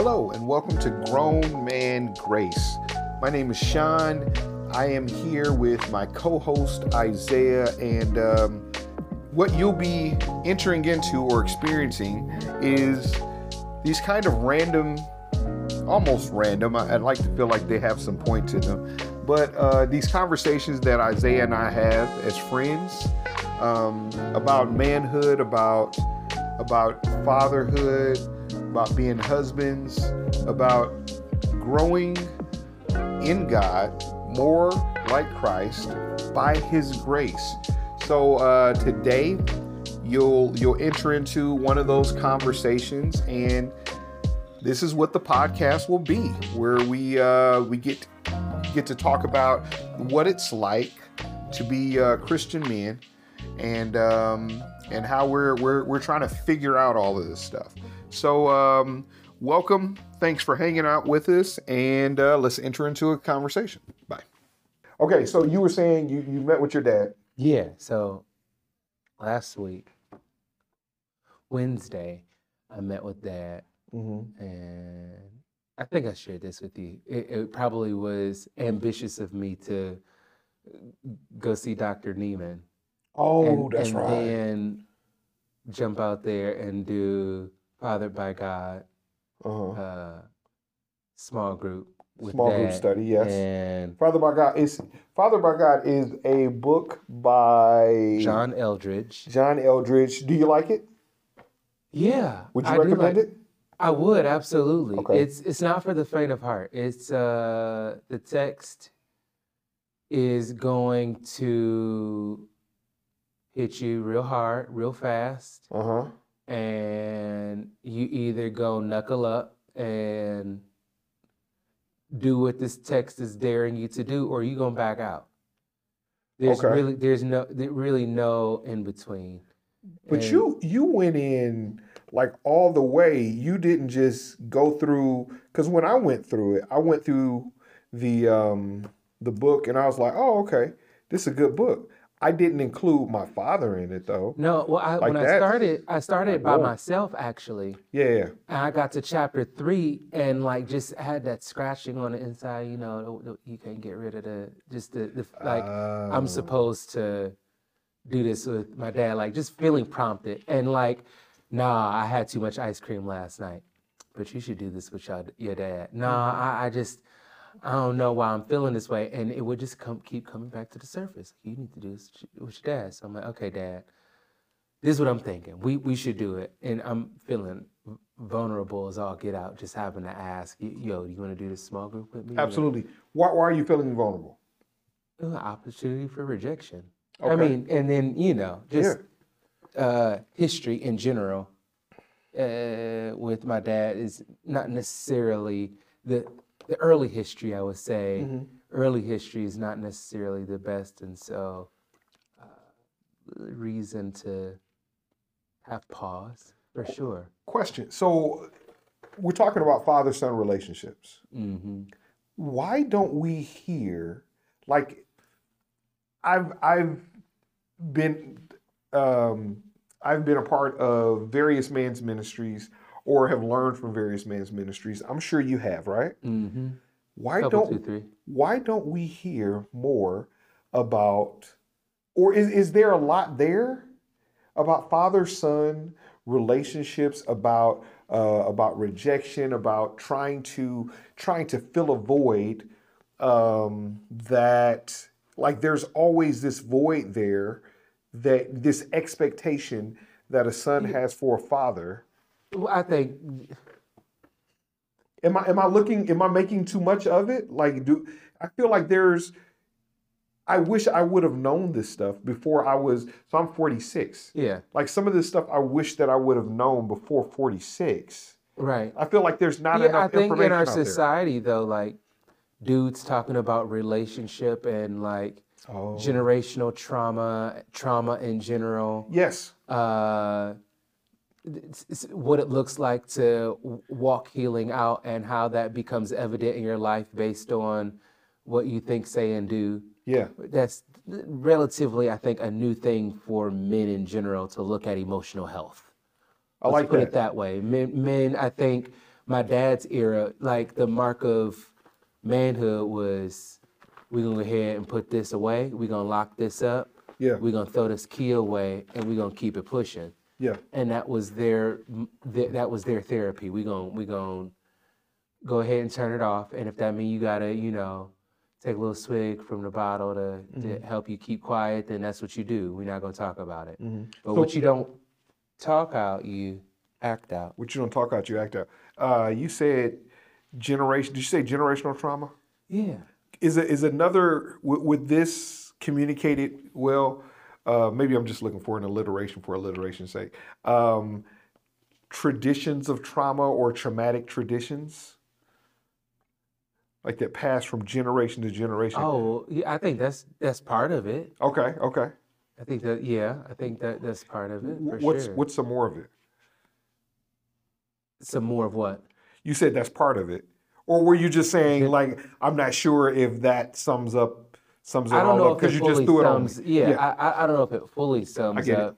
Hello, and welcome to Grown Man Grace. My name is Shawn. I am here with my co host Isaiah, and um, what you'll be entering into or experiencing is these kind of random, almost random, I- I'd like to feel like they have some point to them, but uh, these conversations that Isaiah and I have as friends um, about manhood, about about fatherhood, about being husbands, about growing in God more like Christ by His grace. So uh, today, you'll you'll enter into one of those conversations, and this is what the podcast will be, where we uh, we get get to talk about what it's like to be uh, Christian men, and um, and how we're we're we're trying to figure out all of this stuff. So um, welcome, thanks for hanging out with us, and uh, let's enter into a conversation. Bye. Okay, so you were saying you you met with your dad. Yeah, so last week, Wednesday, I met with dad, Mm-hmm. and I think I shared this with you. It, it probably was ambitious of me to go see Dr. Neiman. Oh, and, that's and right. then jump out there and do Fathered by God, Uh-huh. uh, small group with Small group study, yes. And Father by God is Father by God is a book by John Eldredge. John Eldredge. Do you like it? Yeah. Would you I recommend like- it? I would absolutely. Okay. It's it's not for the faint of heart. It's uh the text is going to hit you real hard, real fast, Uh huh. And you either go knuckle up and do what this text is daring you to do, or you gonna back out. There's Okay. really there's no there really no in between. But And- you you went in like all the way. You didn't just go through because when I went through it, I went through the um the book and I was like, oh okay, this is a good book. I didn't include my father in it though. No, well, I, Like when that? I started, I started by myself actually. Yeah, yeah. And I got to chapter three and like just had that scratching on the inside. You know, you can't get rid of the just the, the like. Oh. I'm supposed to do this with my dad. Like just feeling prompted and like, nah, I had too much ice cream last night, but you should do this with your your dad. Nah, mm-hmm. I, I just I don't know why I'm feeling this way, and it would just come keep coming back to the surface. You need to do this with your dad. So I'm like, okay, dad this is what I'm thinking. We we should do it, and I'm feeling vulnerable as all get out. Just having to ask, yo, do you want to do this small group with me? Absolutely. Why why are you feeling vulnerable? Uh, opportunity for rejection. Okay. I mean, and then you know, just uh, history in general uh, with my dad is not necessarily the the early history. I would say Mm-hmm. early history is not necessarily the best, and so uh, reason to have pause for sure. Question. So we're talking about father son relationships. hmm Why don't we hear like I've I've been um, I've been a part of various men's ministries or have learned from various men's ministries. I'm sure you have, right? hmm Why Couple, don't two, why don't we hear more about or is, is there a lot there about father son relationships about uh, about rejection about trying to trying to fill a void um, that like there's always this void there that this expectation that a son has for a father I think am I am I looking am I making too much of it? Like do I feel like there's I wish I would have known this stuff before I was so I'm 46. yeah, Like some of this stuff I wish that I would have known before 46. right. I feel like there's not yeah, enough I think information in our out there. society though, like dudes talking about relationship and like Oh. generational trauma, trauma in general. Yes. uh, what it looks like to walk healing out and how that becomes evident in your life based on what you think, say, and do. Yeah. That's relatively, I think, a new thing for men in general to look at emotional health. I Let's like put that. it that way. Men, men, I think my dad's era, like the mark of manhood was we're gonna go ahead and put this away, we're gonna lock this up, Yeah. we're gonna throw this key away, and we're gonna keep it pushing. Yeah. And that was their th- that was their therapy. We gonna we gonna go ahead and turn it off, and if that means you gotta you know take a little swig from the bottle to, to help you keep quiet, then that's what you do. We're not gonna talk about it. But what you don't talk out, you act out. What you don't talk out, you act out. Uh, you said generation. Did you say generational trauma? Yeah. Is it is another would, would this communicated well? Uh, maybe I'm just looking for an alliteration for alliteration's sake. Um, traditions of trauma or traumatic traditions, like that pass from generation to generation. Oh, yeah, I think that's that's part of it. Okay, okay. I think that yeah, I think that that's part of it for What's sure. what's some more of it? Some more of what? You said that's part of it, or were you just saying like I'm not sure if that sums up sums it I don't all know up if because it you just fully threw it on. sums. me. Yeah, I, I I don't know if it fully sums up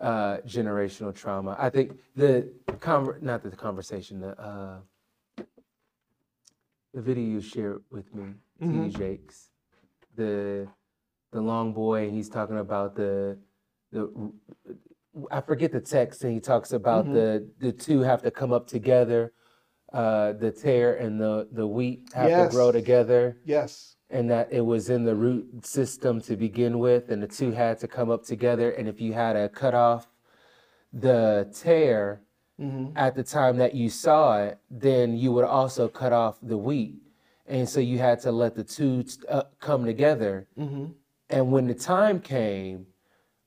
uh, generational trauma. I think the conver- not the conversation, the uh, the video you shared with me, Mm-hmm. T.D. Jakes, the the long boy, and he's talking about the the I forget the text, and he talks about Mm-hmm. the the two have to come up together. Uh, the tare and the the wheat have Yes. to grow together Yes. And that it was in the root system to begin with, and the two had to come up together. And if you had to cut off the tare at the time that you saw it, then you would also cut off the wheat. And so you had to let the two uh, come together. And when the time came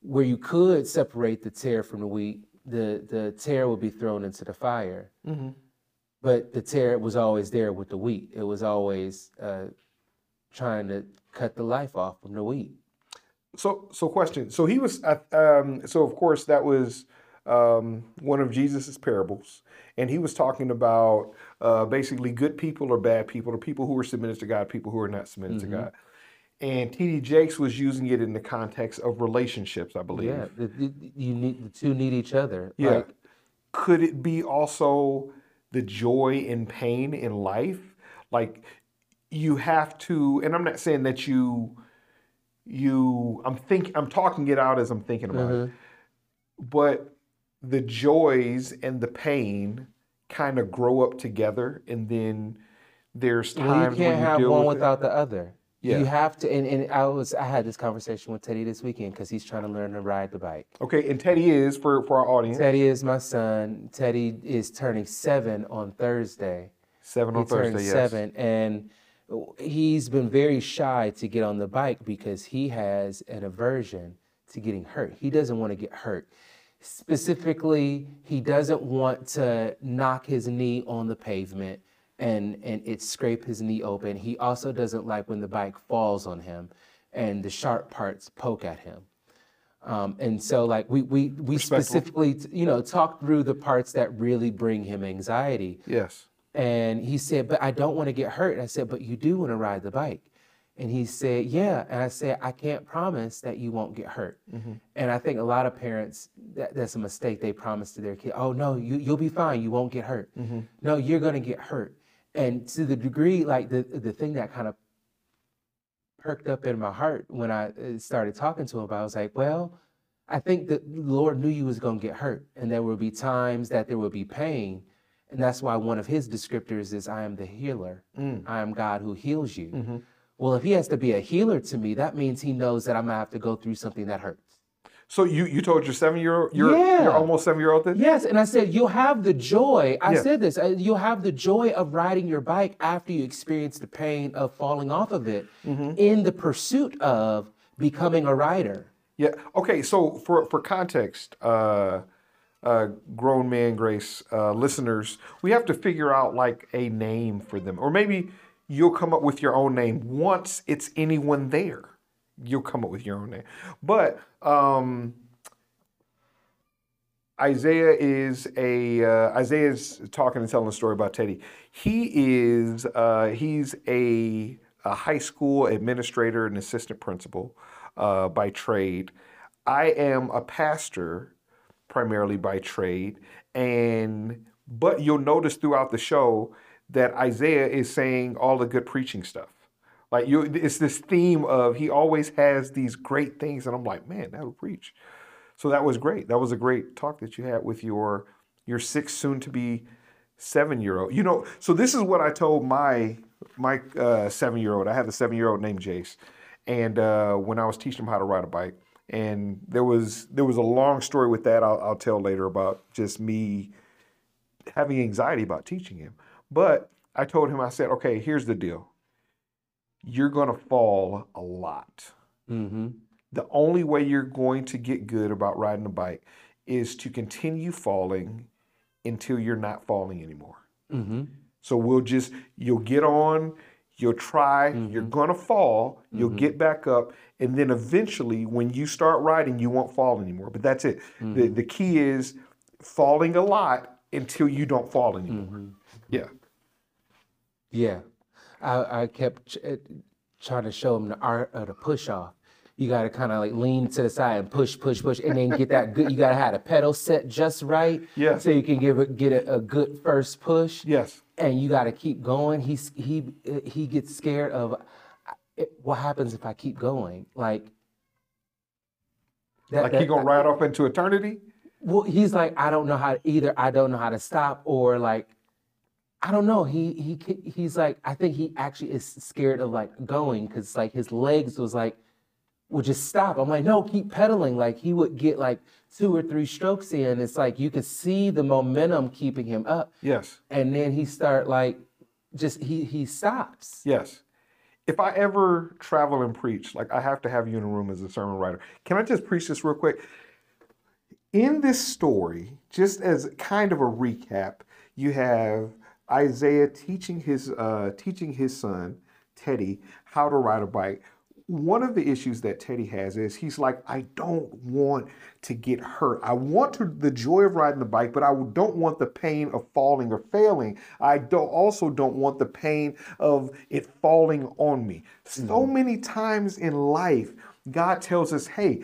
where you could separate the tare from the wheat, the, the tare would be thrown into the fire. But the tare was always there with the wheat. It was always uh, trying to cut the life off from the wheat. So, so question. So he was. Um, so of course that was um, one of Jesus's parables, and he was talking about uh, basically good people or bad people, or people who are submitted to God, people who are not submitted Mm-hmm. to God. And T.D. Jakes was using it in the context of relationships, I believe. Yeah, the, the, you need the two need each other. Yeah. Like, Could it be also the joy and pain in life? Like you have to, and I'm not saying that you, you. I'm think. I'm talking it out as I'm thinking about it. Mm-hmm. But the joys and the pain kind of grow up together, and then there's times well, you when can't you have one with it. without the other. Yeah. You have to, and, and I was I had this conversation with Teddy this weekend because he's trying to learn to ride the bike. Okay, and Teddy is for for our audience Teddy is my son. Teddy is turning seven on Thursday. seven on he Thursday. Yes. seven, and he's been very shy to get on the bike because he has an aversion to getting hurt. He doesn't want to get hurt. Specifically, he doesn't want to knock his knee on the pavement and and it scrape his knee open. He also doesn't like when the bike falls on him and the sharp parts poke at him. Um, and so like we we we specifically you know talk through the parts that really bring him anxiety. Yes. And he said, But I don't want to get hurt. And I said, But you do want to ride the bike. And he said, Yeah. And I said, I can't promise that you won't get hurt. And I think a lot of parents, that, that's a mistake. They promise to their kid, Oh, no, you, you'll be fine. You won't get hurt. No, you're going to get hurt. And to the degree, like the, the thing that kind of perked up in my heart when I uh, started talking to him I was like, Well, I think the Lord knew you was going to get hurt. And there will be times that there will be pain. And that's why one of his descriptors is I am the healer. Mm. I am God who heals you. Mm-hmm. Well, if he has to be a healer to me, that means he knows that I'm gonna have to go through something that hurts. So you you told your seven year old your Yeah. your almost seven year old this? Yes, and I said you'll have the joy. I Yeah. said this. You'll have the joy of riding your bike after you experience the pain of falling off of it, mm-hmm. in the pursuit of becoming a rider. Yeah. Okay. So for for context, uh, uh, grown man grace uh, listeners, we have to figure out like a name for them, or maybe you'll come up with your own name once it's anyone there. You'll come up with your own name, but um, Isaiah is a uh, Isaiah's talking and telling a story about Teddy. He is uh, he's a, a high school administrator and assistant principal uh, by trade. I am a pastor primarily by trade, and But you'll notice throughout the show that Isaiah is saying all the good preaching stuff. Like you, it's this theme of he always has these great things, and I'm like, man, that'll preach. So that was great. That was a great talk that you had with your your six, soon to be seven year old. You know, so this is what I told my my uh, seven year old. I have a seven year old named Jace, and uh, when I was teaching him how to ride a bike, and there was there was a long story with that. I'll, I'll tell later about just me having anxiety about teaching him. But I told him, I said, okay, here's the deal. You're going to fall a lot. Mm-hmm. The only way you're going to get good about riding a bike is to continue falling until you're not falling anymore. Mm-hmm. So we'll just, you'll get on, you'll try, you're mm-hmm. going to fall, you'll mm-hmm. get back up, and then eventually when you start riding, you won't fall anymore. But that's it. The, mm-hmm. the key is falling a lot until you don't fall anymore. Yeah. Yeah, I, I kept ch- uh, trying to show him the art of the push off. You got to kind of like lean to the side and push, push, push, and then get that good. You got to have the pedal set just right, Yeah. so you can give it get a, a good first push. Yes. And you got to keep going. He's he he gets scared of what happens if I keep going. Like that, Like he gonna ride off into eternity? well, he's like, I don't know how either. I don't know how to stop, or like, I don't know. He he he's like, I think he actually is scared of like going because like his legs was like would just stop. I'm like, no, keep pedaling. Like he would get like two or three strokes in. It's like you could see the momentum keeping him up, Yes. and then he start like just he he stops. Yes. If I ever travel and preach, like I have to have you in a room as a sermon writer. Can I just preach this real quick? In this story, just as kind of a recap, you have Isaiah teaching his uh, teaching his son Teddy how to ride a bike. One of the issues that Teddy has is he's like, I don't want to get hurt. I want to, the joy of riding the bike, but I don't want the pain of falling or failing. I don't, also don't want the pain of it falling on me. So mm-hmm. many times in life, God tells us, hey,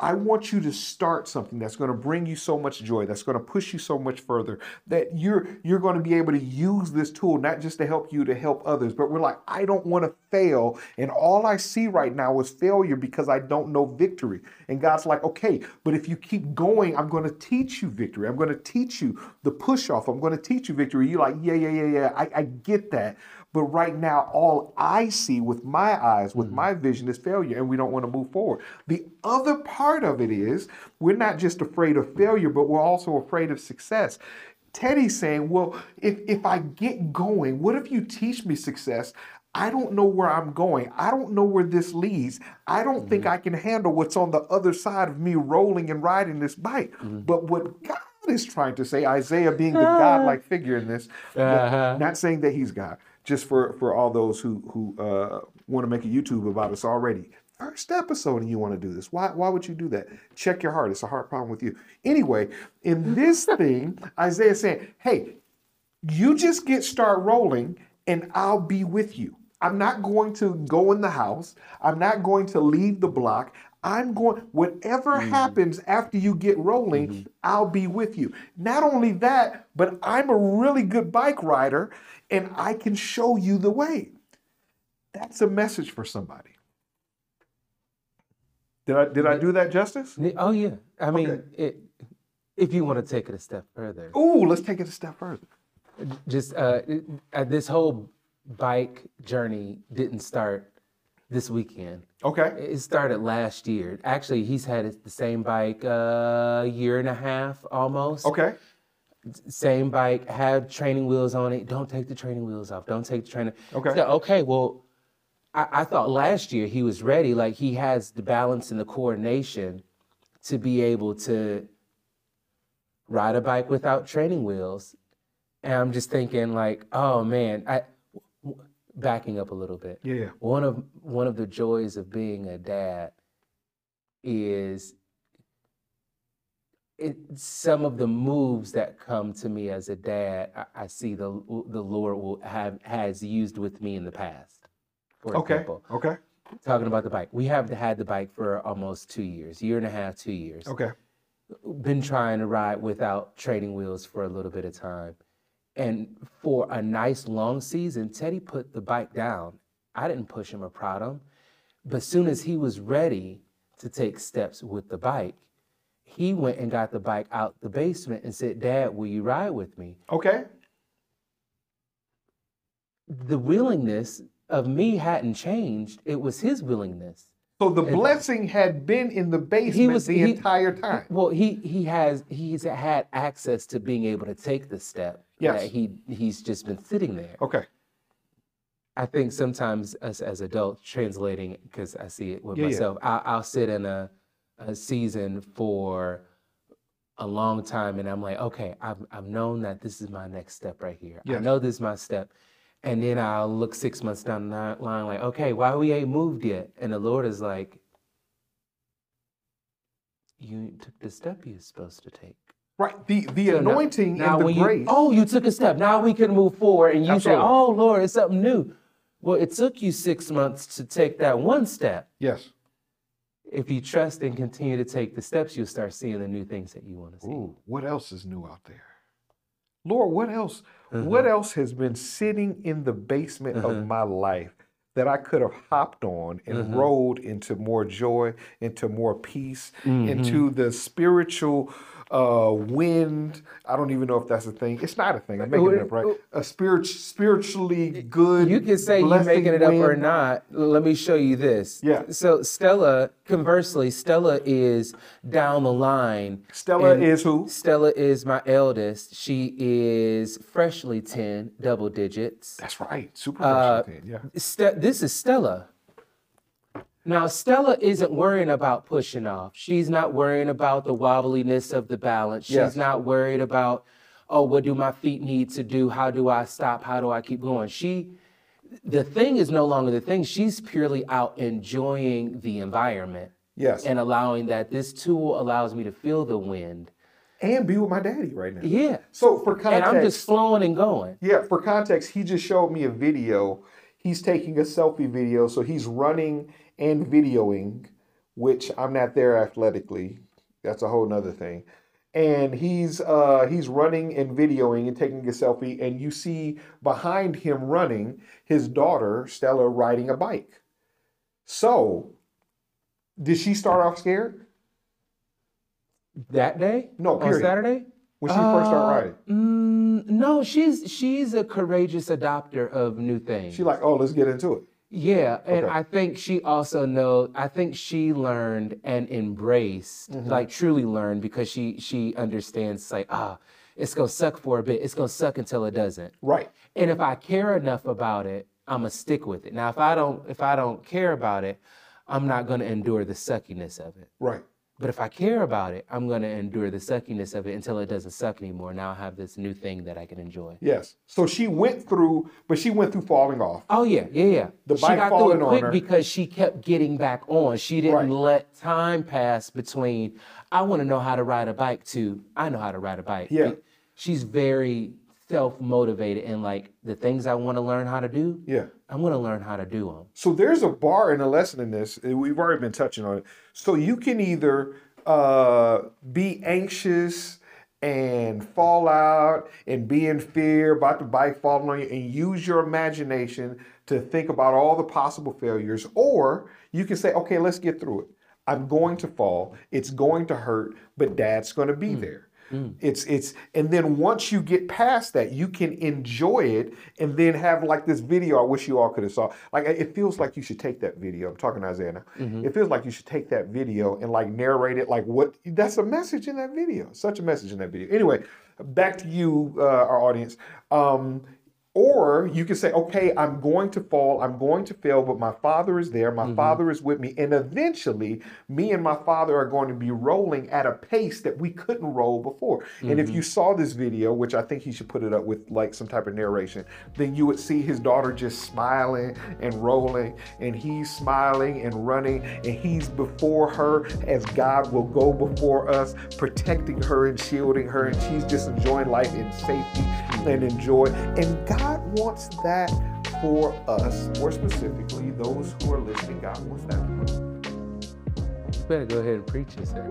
I want you to start something that's going to bring you so much joy, that's going to push you so much further, that you're you're going to be able to use this tool not just to help you to help others, but we're like, I don't want to fail, and all I see right now is failure because I don't know victory. And God's like, okay, but if you keep going, I'm going to teach you victory. I'm going to teach you the push off. I'm going to teach you victory. You're like, yeah, yeah, yeah, yeah. I, I get that. But right now, all I see with my eyes, with mm-hmm. my vision, is failure, and we don't want to move forward. The other part of it is we're not just afraid of failure, but we're also afraid of success. Teddy's saying, Well, if, if I get going, what if you teach me success? I don't know where I'm going. I don't know where this leads. I don't think mm-hmm. I can handle what's on the other side of me rolling and riding this bike. Mm-hmm. But what God is trying to say, Isaiah being the godlike figure in this, Uh-huh. not saying that he's God, just for for all those who who uh, want to make a YouTube about us already. First episode, and you want to do this? Why why would you do that? Check your heart. It's a heart problem with you. Anyway, in this thing, Isaiah saying, "Hey, you just get start rolling, and I'll be with you." I'm not going to go in the house. I'm not going to leave the block. I'm going, whatever happens after you get rolling, I'll be with you. Not only that, but I'm a really good bike rider and I can show you the way. That's a message for somebody. Did I did I do that justice? Oh yeah, I mean, Okay. it, if you want to take it a step further, Ooh, let's take it a step further. just uh, it- uh, this whole bike journey didn't start this weekend. Okay. It started last year. Actually, he's had the same bike a year and a half almost. Okay. Same bike, had training wheels on it. Don't take the training wheels off. Don't take the training. Okay. So, okay, well, I, I thought last year he was ready. Like he has the balance and the coordination to be able to ride a bike without training wheels. And I'm just thinking, like, oh man, I backing up a little bit. Yeah. One of one of the joys of being a dad is it, some of the moves that come to me as a dad. I, I see the the Lord will have has used with me in the past. For Okay. example, Okay. talking about the bike, we have had the bike for almost two years, year and a half, two years Okay. been trying to ride without training wheels for a little bit of time. And for a nice long season, Teddy put the bike down. I didn't push him or prod him. But as soon as he was ready to take steps with the bike, he went and got the bike out the basement and said, Dad, will you ride with me? Okay. The willingness of me hadn't changed. It was his willingness. So the blessing had been in the basement was- the he- entire time. Well, he he has he's had access to being able to take the step. Yes. That he he's just been sitting there. Okay. I think sometimes us as adults translating because I see it with Yeah, yeah. myself. I, I'll sit in a a season for a long time, and I'm like, okay, I've I've known that this is my next step right here. I know this is my step, and then I'll look six months down the line, like, okay, why we ain't moved yet? And the Lord is like, you took the step you're supposed to take. Right. The the So anointing now and the grace. You, oh, you took a step. Now we can move forward. And you say, oh, Lord, it's something new. Well, it took you six months to take that one step. yes. If you trust and continue to take the steps, you'll start seeing the new things that you want to see. Ooh, what else is new out there? Lord, what else? Uh-huh. What else has been sitting in the basement of my life that I could have hopped on and Uh-huh. rolled into more joy, into more peace, Mm-hmm. into the spiritual uh, wind? I don't even know if that's a thing. It's not a thing. I'm making it up, right? A spirit, spiritually good. You can say you're making it up or not. Let me show you this. Yeah. So Stella, conversely, Stella is down the line. Stella is who? Stella is my eldest. She is freshly 10, double digits. That's right. Super Uh, Christian, yeah. Ste- this is Stella. Now, Stella isn't worrying about pushing off. She's not worrying about the wobbliness of the balance. She's Yes. not worried about, oh, what do my feet need to do? How do I stop? How do I keep going? She, the thing is no longer the thing. She's purely out enjoying the environment Yes. and allowing that this tool allows me to feel the wind. and be with my daddy right now. Yeah. So for context, And I'm just flowing and going. Yeah, for context, he just showed me a video. He's taking a selfie video, so he's running and videoing, which I'm not there athletically. That's a whole nother thing. And he's uh, he's running and videoing and taking a selfie, and you see behind him running his daughter Stella riding a bike. So, did she start off scared That day? No, On. Saturday? when she first started Uh, riding? Mm, no, she's she's a courageous adopter of new things. She like, oh, let's get into it. Yeah, and Okay. I think she also knows. I think she learned and embraced, Mm-hmm. like truly learned, because she she understands. Like, ah, it's gonna suck for a bit. It's gonna suck until it doesn't. Right. And if I care enough about it, I'm gonna stick with it. Now, if I don't, if I don't care about it, I'm not gonna endure the suckiness of it. Right. But if I care about it, I'm going to endure the suckiness of it until it doesn't suck anymore. Now I have this new thing that I can enjoy. Yes. So she went through, but she went through falling off. Oh yeah, yeah, yeah. The bike she got through falling it on quick her. because she kept getting back on. She didn't Right. let time pass between I want to know how to ride a bike to I know how to ride a bike. Yeah. She's very self-motivated and like the things I want to learn how to do, Yeah. I'm going to learn how to do them. So there's a bar and a lesson in this. We've already been touching on it. So you can either uh, be anxious and fall out and be in fear about the bike falling on you and use your imagination to think about all the possible failures, or you can say, okay, let's get through it. I'm going to fall. It's going to hurt, but dad's going to be there. It's it's and then once you get past that, you can enjoy it and then have like this video. I wish you all could have saw. Like it feels like you should take that video. I'm talking to Isaiah now. It feels like you should take that video and like narrate it. Like what? That's a message in that video. Such a message in that video. Anyway, back to you, uh, our audience. Um, or you can say, okay, I'm going to fall, I'm going to fail, but my father is there, my mm-hmm. father is with me, and eventually me and my father are going to be rolling at a pace that we couldn't roll before. And if you mm-hmm. saw this video, which I think he should put it up with like some type of narration, then you would see his daughter just smiling and rolling, and he's smiling and running, and he's before her as God will go before us, protecting her and shielding her, and she's just enjoying life in safety and enjoy. And God wants that for us, more specifically, those who are listening. God wants that. You better go ahead and preach it, sir.